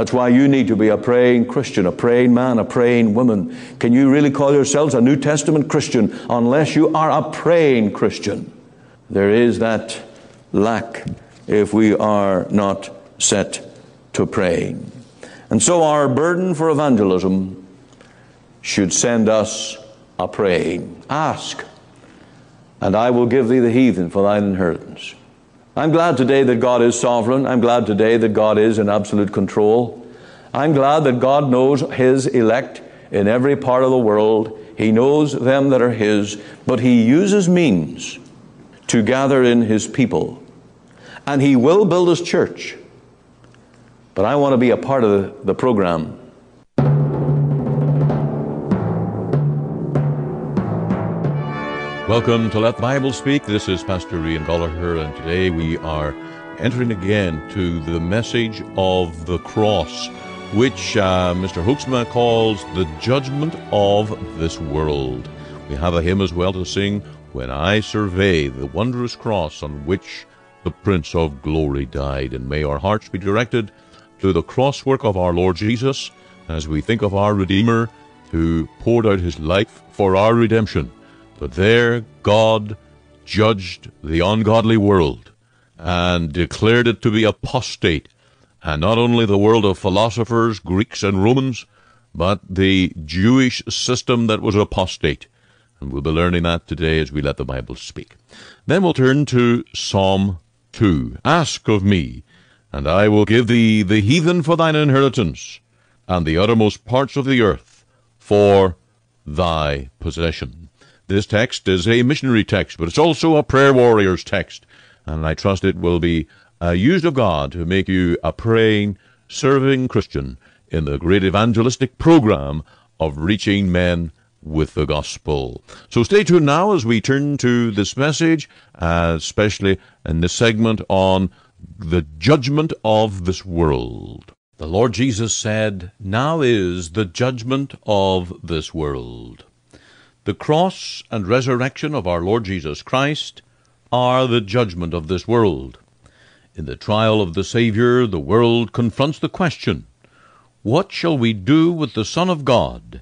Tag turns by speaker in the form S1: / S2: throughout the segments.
S1: That's why you need to be a praying Christian, a praying man, a praying woman. Can you really call yourselves a New Testament Christian unless you are a praying Christian? There is that lack if we are not set to praying. And so our burden for evangelism should send us a praying. Ask, and I will give thee the heathen for thine inheritance. I'm glad today that God is sovereign. I'm glad today that God is in absolute control. I'm glad that God knows His elect in every part of the world. He knows them that are His, but He uses means to gather in His people. And He will build His church. But I want to be a part of the, program.
S2: Welcome to Let the Bible Speak. This is Pastor Ian Goligher, and today we are entering again to the message of the cross, which uh, Mr. Hoeksema calls the judgment of this world. We have a hymn as well to sing, When I Survey the Wondrous Cross on which the Prince of Glory died. And may our hearts be directed to the cross work of our Lord Jesus as we think of our Redeemer who poured out his life for our redemption. But there God judged the ungodly world and declared it to be apostate, and not only the world of philosophers, Greeks and Romans, but the Jewish system that was apostate. And we'll be learning that today as we let the Bible speak. Then we'll turn to Psalm 2. Ask of me, and I will give thee the heathen for thine inheritance, and the uttermost parts of the earth for thy possession. This text is a missionary text, but it's also a prayer warrior's text, and I trust it will be uh, used of God to make you a praying, serving Christian in the great evangelistic program of reaching men with the gospel. So stay tuned now as we turn to this message, uh, especially in this segment on the judgment of this world. The Lord Jesus said, Now is the judgment of this world. The cross and resurrection of our Lord Jesus Christ are the judgment of this world. In the trial of the Savior, the world confronts the question, What shall we do with the Son of God?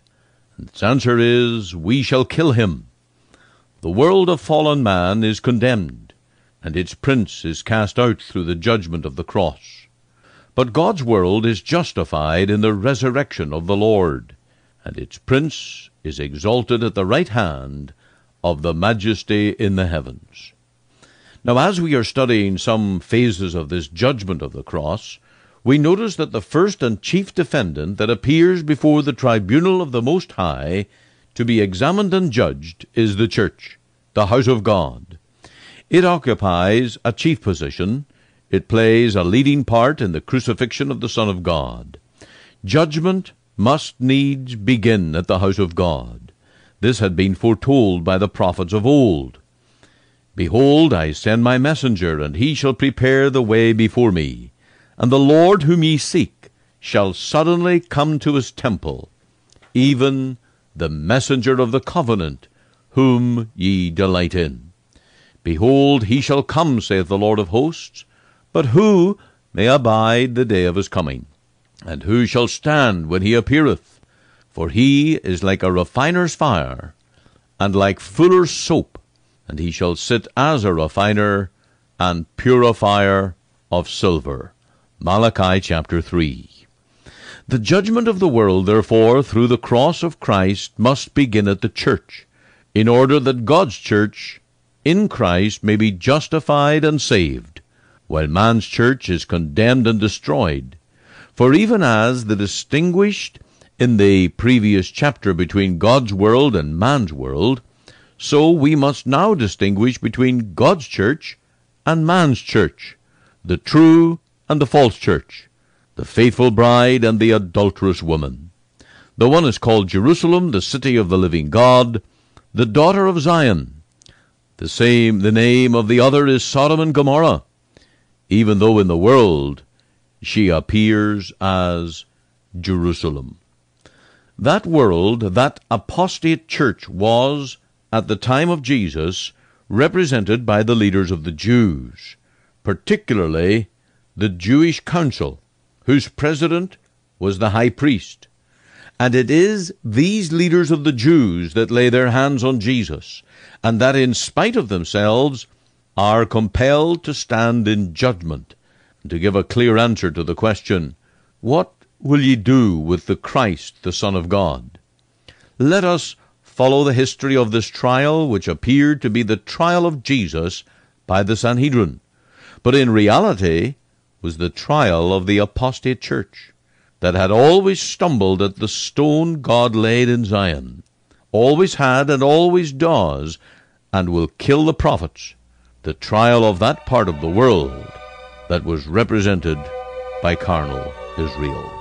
S2: And its answer is, We shall kill him. The world of fallen man is condemned, and its prince is cast out through the judgment of the cross. But God's world is justified in the resurrection of the Lord, and its prince is exalted at the right hand of the majesty in the heavens. Now, as we are studying some phases of this judgment of the cross, we notice that the first and chief defendant that appears before the tribunal of the Most High to be examined and judged is the church, the house of God. It occupies a chief position. It plays a leading part in the crucifixion of the Son of God. Judgment must needs begin at the house of God. This had been foretold by the prophets of old. Behold, I send my messenger, and he shall prepare the way before me. And the Lord whom ye seek shall suddenly come to his temple, even the messenger of the covenant, whom ye delight in. Behold, he shall come, saith the Lord of hosts, but who may abide the day of his coming? And who shall stand when he appeareth? For he is like a refiner's fire, and like fuller's soap, and he shall sit as a refiner and purifier of silver. Malachi chapter 3. The judgment of the world, therefore, through the cross of Christ, must begin at the church, in order that God's church in Christ may be justified and saved, while man's church is condemned and destroyed. For even as the distinguished in the previous chapter between God's world and man's world, so we must now distinguish between God's church and man's church, the true and the false church, the faithful bride and the adulterous woman. The one is called Jerusalem, the city of the living God, the daughter of Zion. The same the name of the other is Sodom and Gomorrah, even though in the world she appears as Jerusalem. That world, that apostate church, was, at the time of Jesus, represented by the leaders of the Jews, particularly the Jewish council, whose president
S3: was the high priest. And it is these leaders of the Jews that lay their hands on Jesus, and that in spite of themselves are compelled to stand in judgment to give a clear answer to the question, What will ye do with the Christ, the Son of God? Let us follow the history of this trial, which appeared to be the trial of Jesus by the Sanhedrin, but in reality was the trial of the apostate church that had always stumbled at the stone God laid in Zion, always had and always does, and will kill the prophets, the trial of that part of the world that was represented by carnal Israel.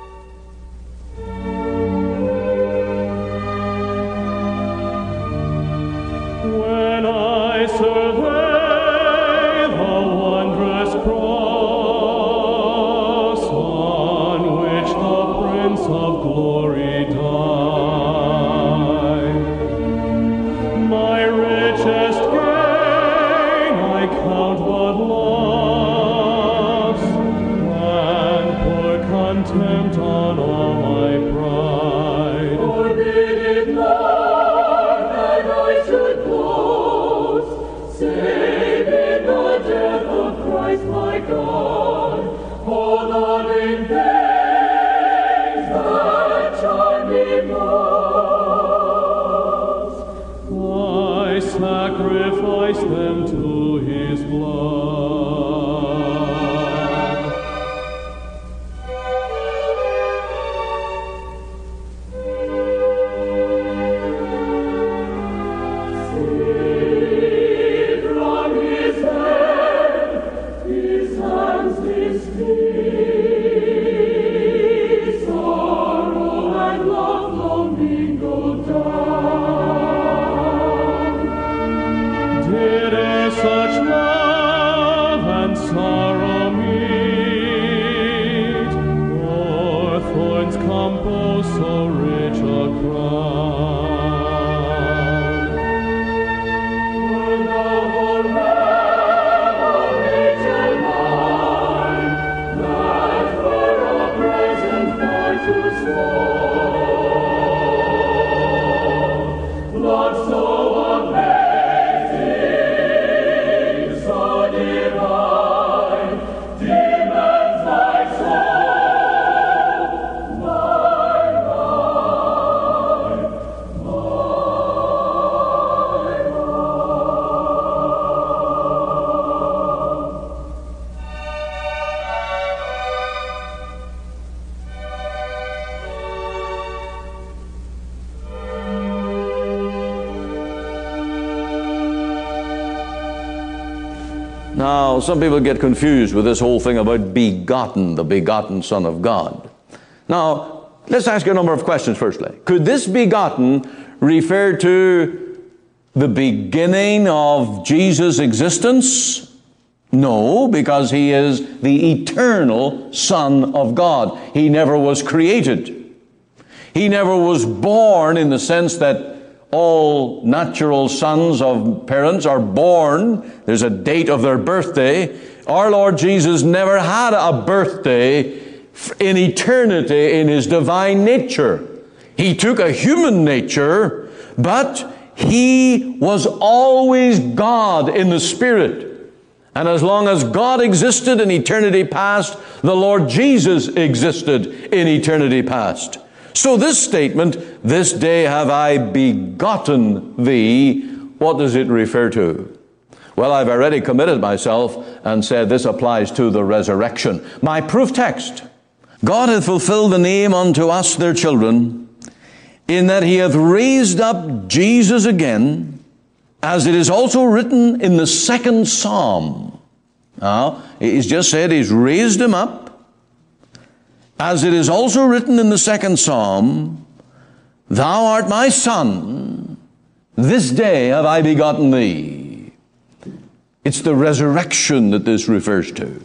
S2: Now, some people get confused with this whole thing about begotten, the begotten Son of God. Now, let's ask a number of questions firstly. Could this begotten refer to the beginning of Jesus' existence? No, because he is the eternal Son of God. He never was created. He never was born in the sense that all natural sons of parents are born. There's a date of their birthday. Our Lord Jesus never had a birthday in eternity in his divine nature. He took a human nature, but he was always God in the Spirit. And as long as God existed in eternity past, the Lord Jesus existed in eternity past. So this statement, this day have I begotten thee, what does it refer to? Well, I've already committed myself and said this applies to the resurrection. My proof text. God hath fulfilled the name unto us their children, in that he hath raised up Jesus again, as it is also written in the second psalm. Now, he's just said he's raised him up, as it is also written in the second psalm, Thou art my son, this day have I begotten thee. It's the resurrection that this refers to.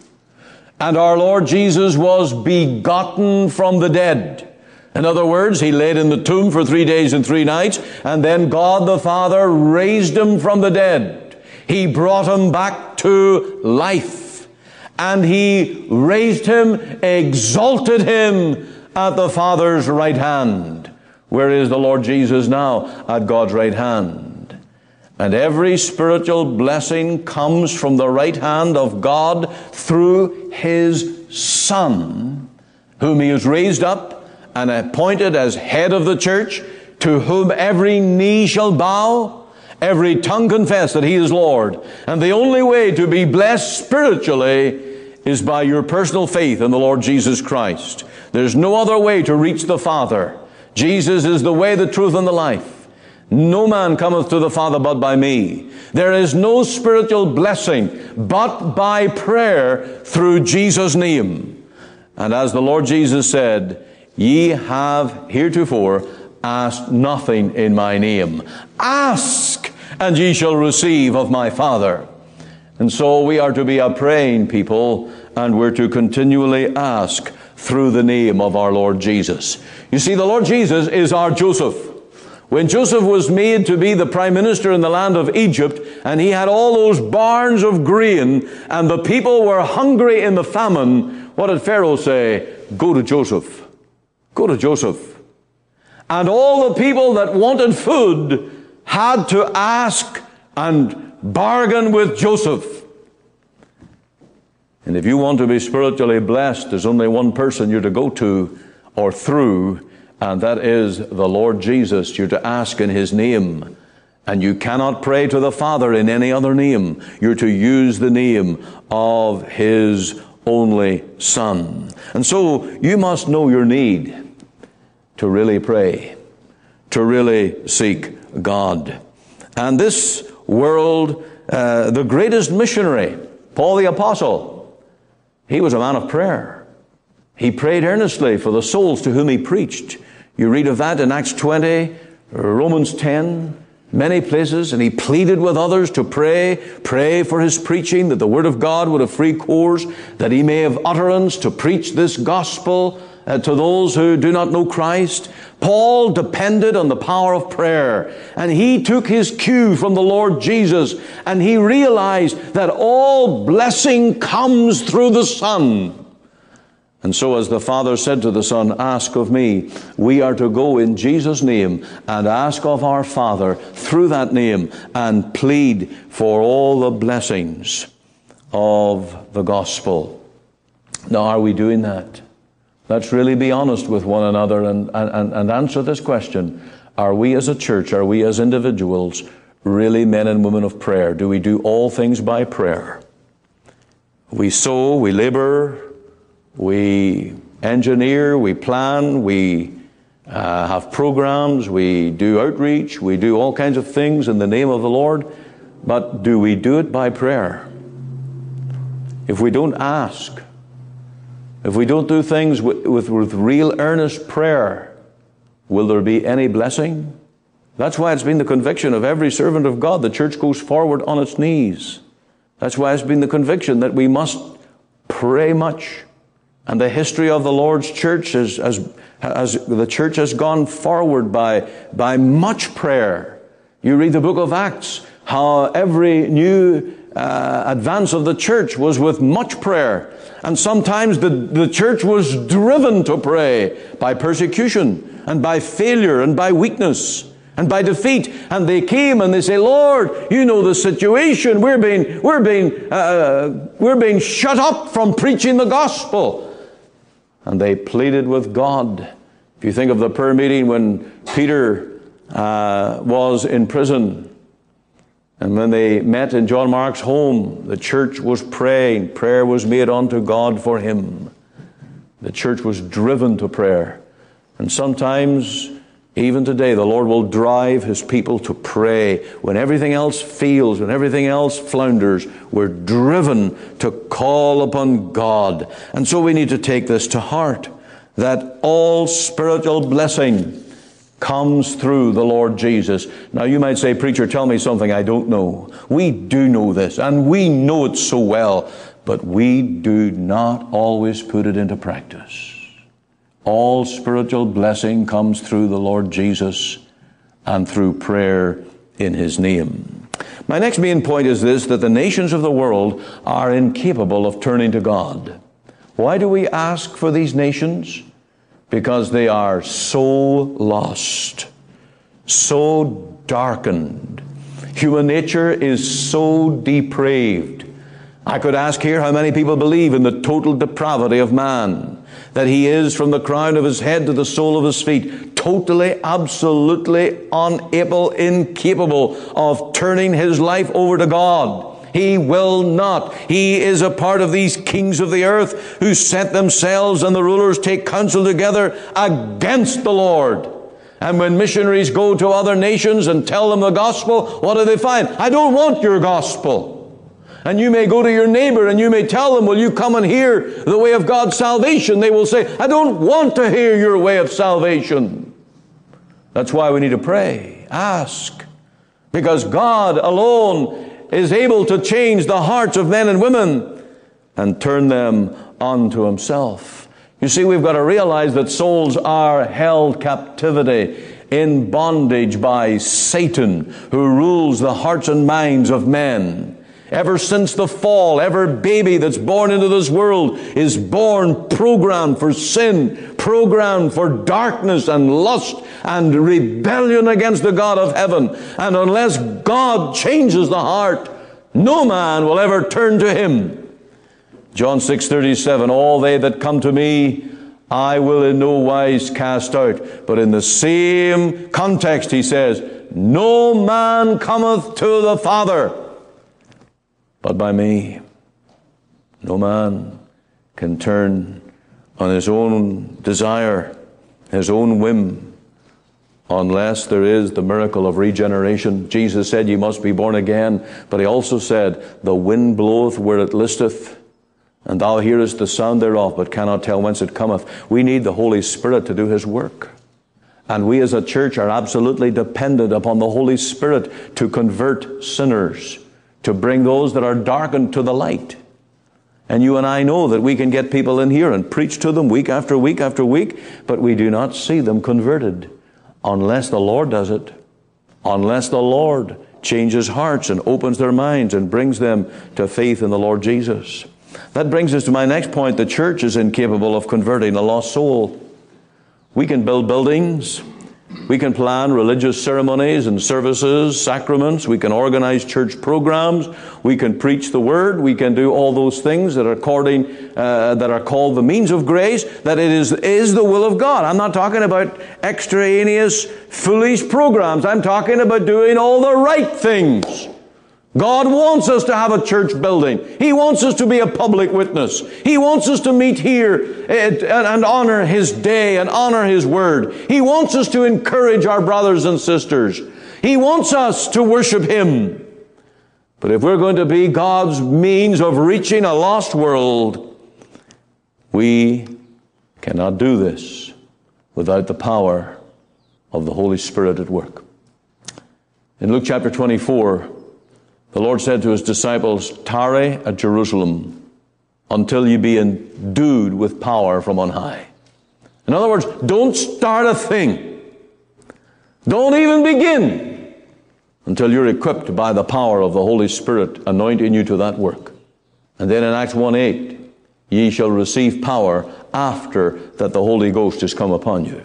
S2: And our Lord Jesus was begotten from the dead. In other words, he laid in the tomb for three days and three nights, and then God the Father raised him from the dead. He brought him back to life and he raised him, exalted him, at the Father's right hand. Where is the Lord Jesus now? At God's right hand. And every spiritual blessing comes from the right hand of God through His Son, whom He has raised up and appointed as head of the church, to whom every knee shall bow, every tongue confess that He is Lord. And the only way to be blessed spiritually is by your personal faith in the Lord Jesus Christ. There's no other way to reach the Father. Jesus is the way, the truth, and the life. No man cometh to the Father but by me. There is no spiritual blessing but by prayer through Jesus' name. And as the Lord Jesus said, Ye have heretofore asked nothing in my name. Ask, and ye shall receive of my Father. And so we are to be a praying people, and we're to continually ask through the name of our Lord Jesus. You see, the Lord Jesus is our Joseph. When Joseph was made to be the prime minister in the land of Egypt, and he had all those barns of grain, and the people were hungry in the famine, what did Pharaoh say? Go to Joseph. Go to Joseph. And all the people that wanted food had to ask and bargain with Joseph. And if you want to be spiritually blessed, there's only one person you're to go to or through, and that is the Lord Jesus. You're to ask in His name. And you cannot pray to the Father in any other name. You're to use the name of His only Son. And so you must know your need to really pray, to really seek God. And this world, uh, the greatest missionary, Paul the Apostle, he was a man of prayer. He prayed earnestly for the souls to whom he preached. You read of that in Acts 20, Romans 10, many places, and he pleaded with others to pray, pray for his preaching, that the word of God would have free course, that he may have utterance to preach this gospel uh, to those who do not know Christ. Paul depended on the power of prayer and he took his cue from the Lord Jesus and he realized that all blessing comes through the Son. And so, as the Father said to the Son, Ask of me, we are to go in Jesus' name and ask of our Father through that name and plead for all the blessings of the gospel. Now, are we doing that? Let's really be honest with one another and, and, and answer this question. Are we as a church, are we as individuals, really men and women of prayer? Do we do all things by prayer? We sow, we labor, we engineer, we plan, we uh, have programs, we do outreach, we do all kinds of things in the name of the Lord, but do we do it by prayer? If we don't ask, if we don't do things with, with, with real earnest prayer, will there be any blessing? That's why it's been the conviction of every servant of God. The church goes forward on its knees. That's why it's been the conviction that we must pray much. And the history of the Lord's church is as, as the church has gone forward by, by much prayer. You read the book of Acts, how every new uh, advance of the church was with much prayer. And sometimes the, the church was driven to pray by persecution and by failure and by weakness and by defeat. And they came and they say, Lord, you know the situation. We're being, we're being, uh, we're being shut up from preaching the gospel. And they pleaded with God. If you think of the prayer meeting when Peter uh, was in prison and when they met in John Mark's home, the church was praying. Prayer was made unto God for him. The church was driven to prayer. And sometimes, even today, the Lord will drive his people to pray. When everything else fails, when everything else flounders, we're driven to call upon God. And so we need to take this to heart that all spiritual blessing comes through the Lord Jesus. Now you might say, Preacher, tell me something I don't know. We do know this, and we know it so well, but we do not always put it into practice. All spiritual blessing comes through the Lord Jesus and through prayer in His name. My next main point is this that the nations of the world are incapable of turning to God. Why do we ask for these nations? Because they are so lost, so darkened. Human nature is so depraved. I could ask here how many people believe in the total depravity of man that he is from the crown of his head to the sole of his feet, totally, absolutely unable, incapable of turning his life over to God. He will not. He is a part of these kings of the earth who set themselves and the rulers take counsel together against the Lord. And when missionaries go to other nations and tell them the gospel, what do they find? I don't want your gospel. And you may go to your neighbor and you may tell them, Will you come and hear the way of God's salvation? They will say, I don't want to hear your way of salvation. That's why we need to pray, ask. Because God alone is able to change the hearts of men and women and turn them unto Himself. You see, we've got to realize that souls are held captivity in bondage by Satan, who rules the hearts and minds of men. Ever since the fall, every baby that's born into this world is born programmed for sin, programmed for darkness and lust and rebellion against the God of heaven. And unless God changes the heart, no man will ever turn to him. John 6:37 All they that come to me I will in no wise cast out. But in the same context he says, No man cometh to the Father but by me. No man can turn on his own desire, his own whim, unless there is the miracle of regeneration. Jesus said, You must be born again. But he also said, The wind bloweth where it listeth, and thou hearest the sound thereof, but cannot tell whence it cometh. We need the Holy Spirit to do his work. And we as a church are absolutely dependent upon the Holy Spirit to convert sinners to bring those that are darkened to the light. And you and I know that we can get people in here and preach to them week after week after week, but we do not see them converted unless the Lord does it. Unless the Lord changes hearts and opens their minds and brings them to faith in the Lord Jesus. That brings us to my next point. The church is incapable of converting a lost soul. We can build buildings, we can plan religious ceremonies and services, sacraments. We can organize church programs. We can preach the word. We can do all those things that are according, uh, that are called the means of grace. That it is is the will of God. I'm not talking about extraneous, foolish programs. I'm talking about doing all the right things. God wants us to have a church building. He wants us to be a public witness. He wants us to meet here and honor His day and honor His word. He wants us to encourage our brothers and sisters. He wants us to worship Him. But if we're going to be God's means of reaching a lost world, we cannot do this without the power of the Holy Spirit at work. In Luke chapter 24, the Lord said to his disciples, Tarry at Jerusalem until you be endued with power from on high. In other words, don't start a thing. Don't even begin until you're equipped by the power of the Holy Spirit anointing you to that work. And then in Acts 1 8, ye shall receive power after that the Holy Ghost has come upon you.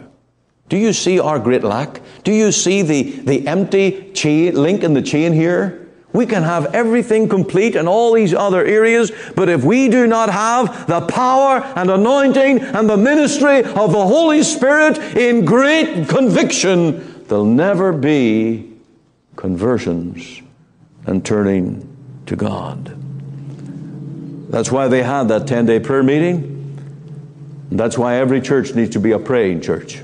S2: Do you see our great lack? Do you see the, the empty chain, link in the chain here? We can have everything complete in all these other areas, but if we do not have the power and anointing and the ministry of the Holy Spirit in great conviction, there'll never be conversions and turning to God. That's why they had that 10 day prayer meeting. That's why every church needs to be a praying church.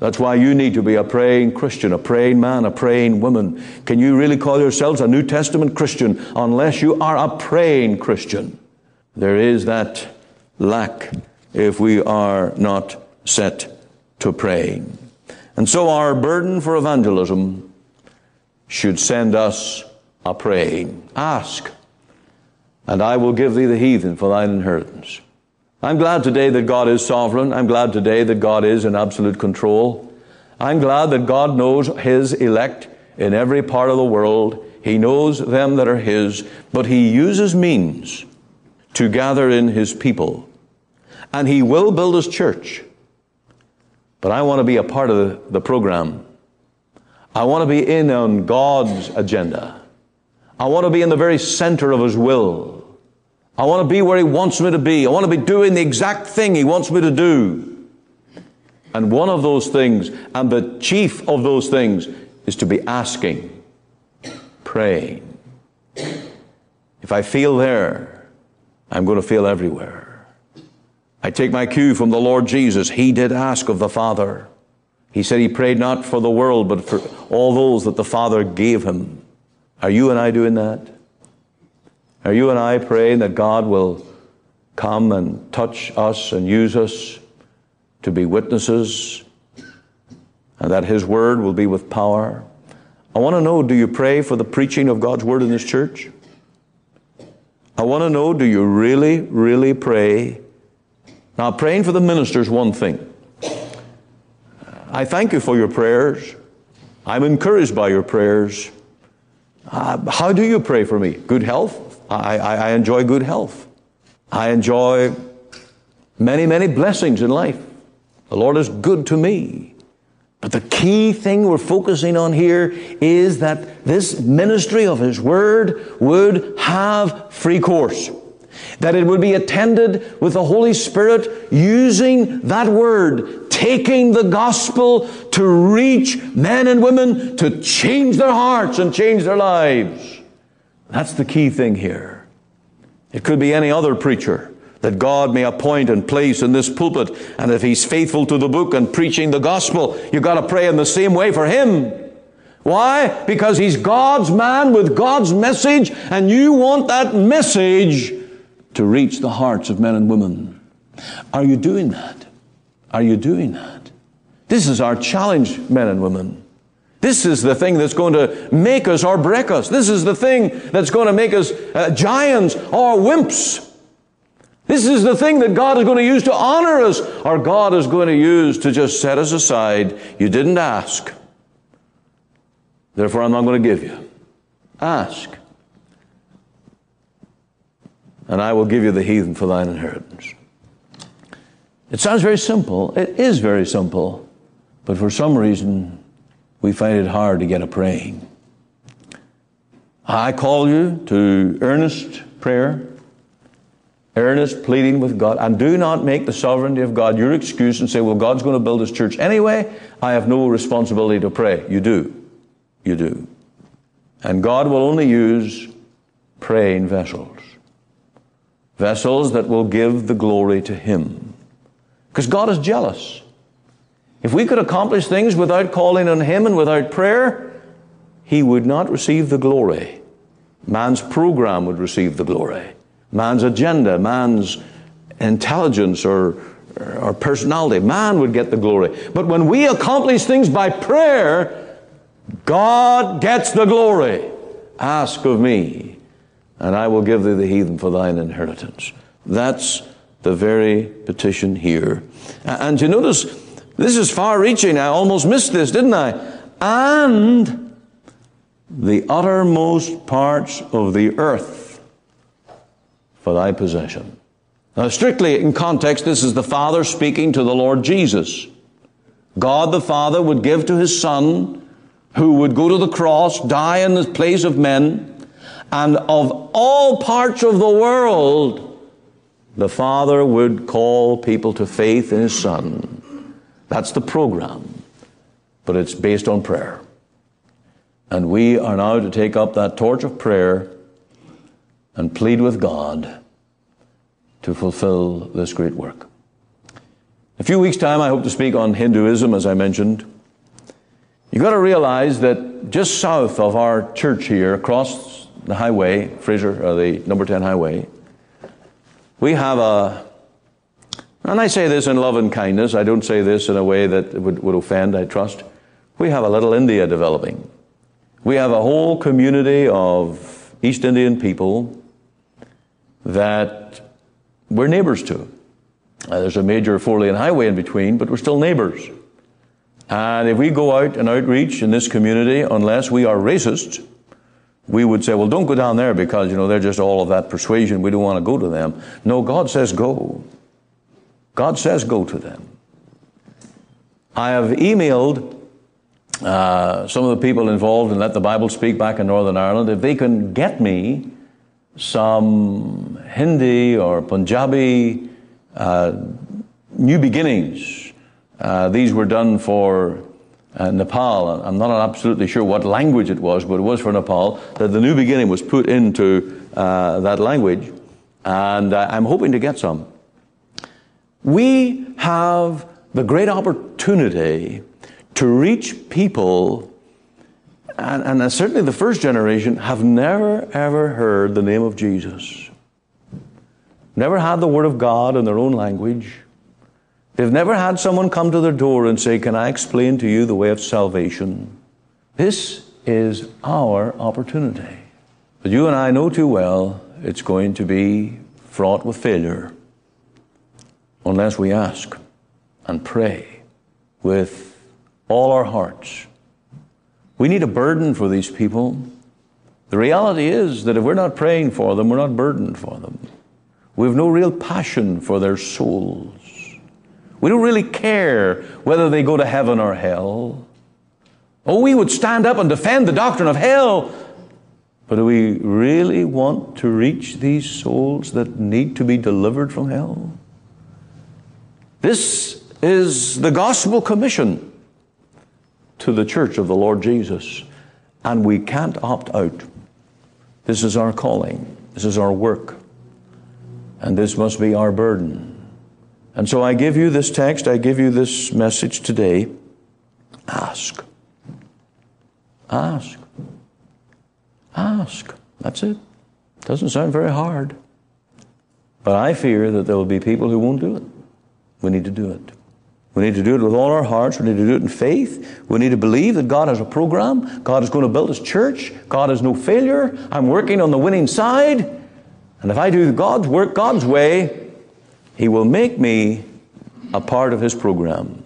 S2: That's why you need to be a praying Christian, a praying man, a praying woman. Can you really call yourselves a New Testament Christian unless you are a praying Christian? There is that lack if we are not set to praying. And so our burden for evangelism should send us a praying. Ask, and I will give thee the heathen for thine inheritance. I'm glad today that God is sovereign. I'm glad today that God is in absolute control. I'm glad that God knows His elect in every part of the world. He knows them that are His, but He uses means to gather in His people. And He will build His church. But I want to be a part of the, program. I want to be in on God's agenda. I want to be in the very center of His will. I want to be where He wants me to be. I want to be doing the exact thing He wants me to do. And one of those things, and the chief of those things, is to be asking, praying. If I feel there, I'm going to feel everywhere. I take my cue from the Lord Jesus. He did ask of the Father. He said he prayed not for the world, but for all those that the Father gave him. Are you and I doing that? Are you and I praying that God will come and touch us and use us to be witnesses and that His Word will be with power? I want to know do you pray for the preaching of God's Word in this church? I want to know do you really, really pray? Now, praying for the minister is one thing. I thank you for your prayers. I'm encouraged by your prayers. Uh, how do you pray for me? Good health? I, I, I enjoy good health. I enjoy many, many blessings in life. The Lord is good to me. But the key thing we're focusing on here is that this ministry of His Word would have free course that it would be attended with the Holy Spirit using that word, taking the gospel to reach men and women to change their hearts and change their lives. That's the key thing here. It could be any other preacher that God may appoint and place in this pulpit. And if he's faithful to the book and preaching the gospel, you've got to pray in the same way for him. Why? Because he's God's man with God's message, and you want that message to reach the hearts of men and women. Are you doing that? Are you doing that? This is our challenge, men and women. This is the thing that's going to make us or break us. This is the thing that's going to make us uh, giants or wimps. This is the thing that God is going to use to honor us, or God is going to use to just set us aside. You didn't ask. Therefore, I'm not going to give you. Ask and I will give you the heathen for thine inheritance. It sounds very simple. It is very simple. But for some reason, we find it hard to get a praying. I call you to earnest prayer, earnest pleading with God, and do not make the sovereignty of God your excuse and say, well, God's going to build his church anyway. I have no responsibility to pray. You do. You do. And God will only use praying vessels vessels that will give the glory to Him. Because God is jealous. If we could accomplish things without calling on Him and without prayer, He would not receive the glory. Man's program would receive the glory. Man's agenda, man's intelligence or, or personality, man would get the glory. But when we accomplish things by prayer, God gets the glory. Ask of me, and I will give thee the heathen for thine inheritance. That's the very petition here. And you notice, this is far reaching. I almost missed this, didn't I? And the uttermost parts of the earth for thy possession. Now, strictly in context, this is the Father speaking to the Lord Jesus. God the Father would give to his Son, who would go to the cross, die in the place of men, and of all parts of the world, the Father would call people to faith in His Son. That's the program, but it's based on prayer. And we are now to take up that torch of prayer and plead with God to fulfill this great work. In a few weeks' time, I hope to speak on Hinduism, as I mentioned. You've got to realize that just south of our church here, across the highway, Fraser, or the number 10 highway, we have a, and I say this in love and kindness, I don't say this in a way that would, would offend, I trust. We have a little India developing. We have a whole community of East Indian people that we're neighbors to. Uh, there's a major four lane highway in between, but we're still neighbors. And if we go out and outreach in this community, unless we are racist, we would say, well, don't go down there because, you know, they're just all of that persuasion. We don't want to go to them. No, God says go. God says go to them. I have emailed uh, some of the people involved in Let the Bible Speak back in Northern Ireland if they can get me some Hindi or Punjabi uh, new beginnings. Uh, these were done for uh, Nepal. I'm not absolutely sure what language it was, but it was for Nepal. That the new beginning was put into uh, that language, and uh, I'm hoping to get some. We have the great opportunity to reach people, and, and certainly the first generation have never ever heard the name of Jesus, never had the Word of God in their own language. They've never had someone come to their door and say, Can I explain to you the way of salvation? This is our opportunity. But you and I know too well it's going to be fraught with failure unless we ask and pray with all our hearts. We need a burden for these people. The reality is that if we're not praying for them, we're not burdened for them. We have no real passion for their souls. We don't really care whether they go to heaven or hell. Oh, we would stand up and defend the doctrine of hell. But do we really want to reach these souls that need to be delivered from hell? This is the gospel commission to the church of the Lord Jesus, and we can't opt out. This is our calling, this is our work, and this must be our burden. And so I give you this text, I give you this message today. Ask. Ask. Ask. That's it. Doesn't sound very hard. But I fear that there will be people who won't do it. We need to do it. We need to do it with all our hearts. We need to do it in faith. We need to believe that God has a program. God is going to build His church. God is no failure. I'm working on the winning side. And if I do God's work God's way, He will make me a part of His program.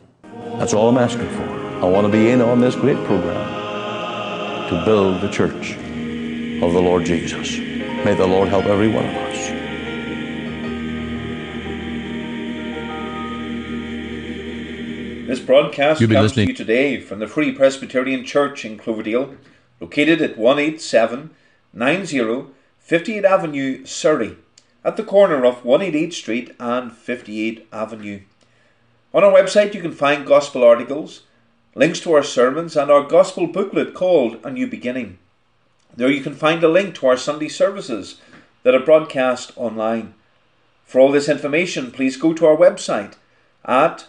S2: That's all I'm asking for. I want to be in on this great program to build the church of the Lord Jesus. May the Lord help every one of us.
S4: This broadcast comes listening. to you today from the Free Presbyterian Church in Cloverdale, located at 18790 58 Avenue, Surrey, at the corner of 188 Street and 58 Avenue. On our website, you can find gospel articles, links to our sermons, and our gospel booklet called A New Beginning. There you can find a link to our Sunday services that are broadcast online. For all this information, please go to our website at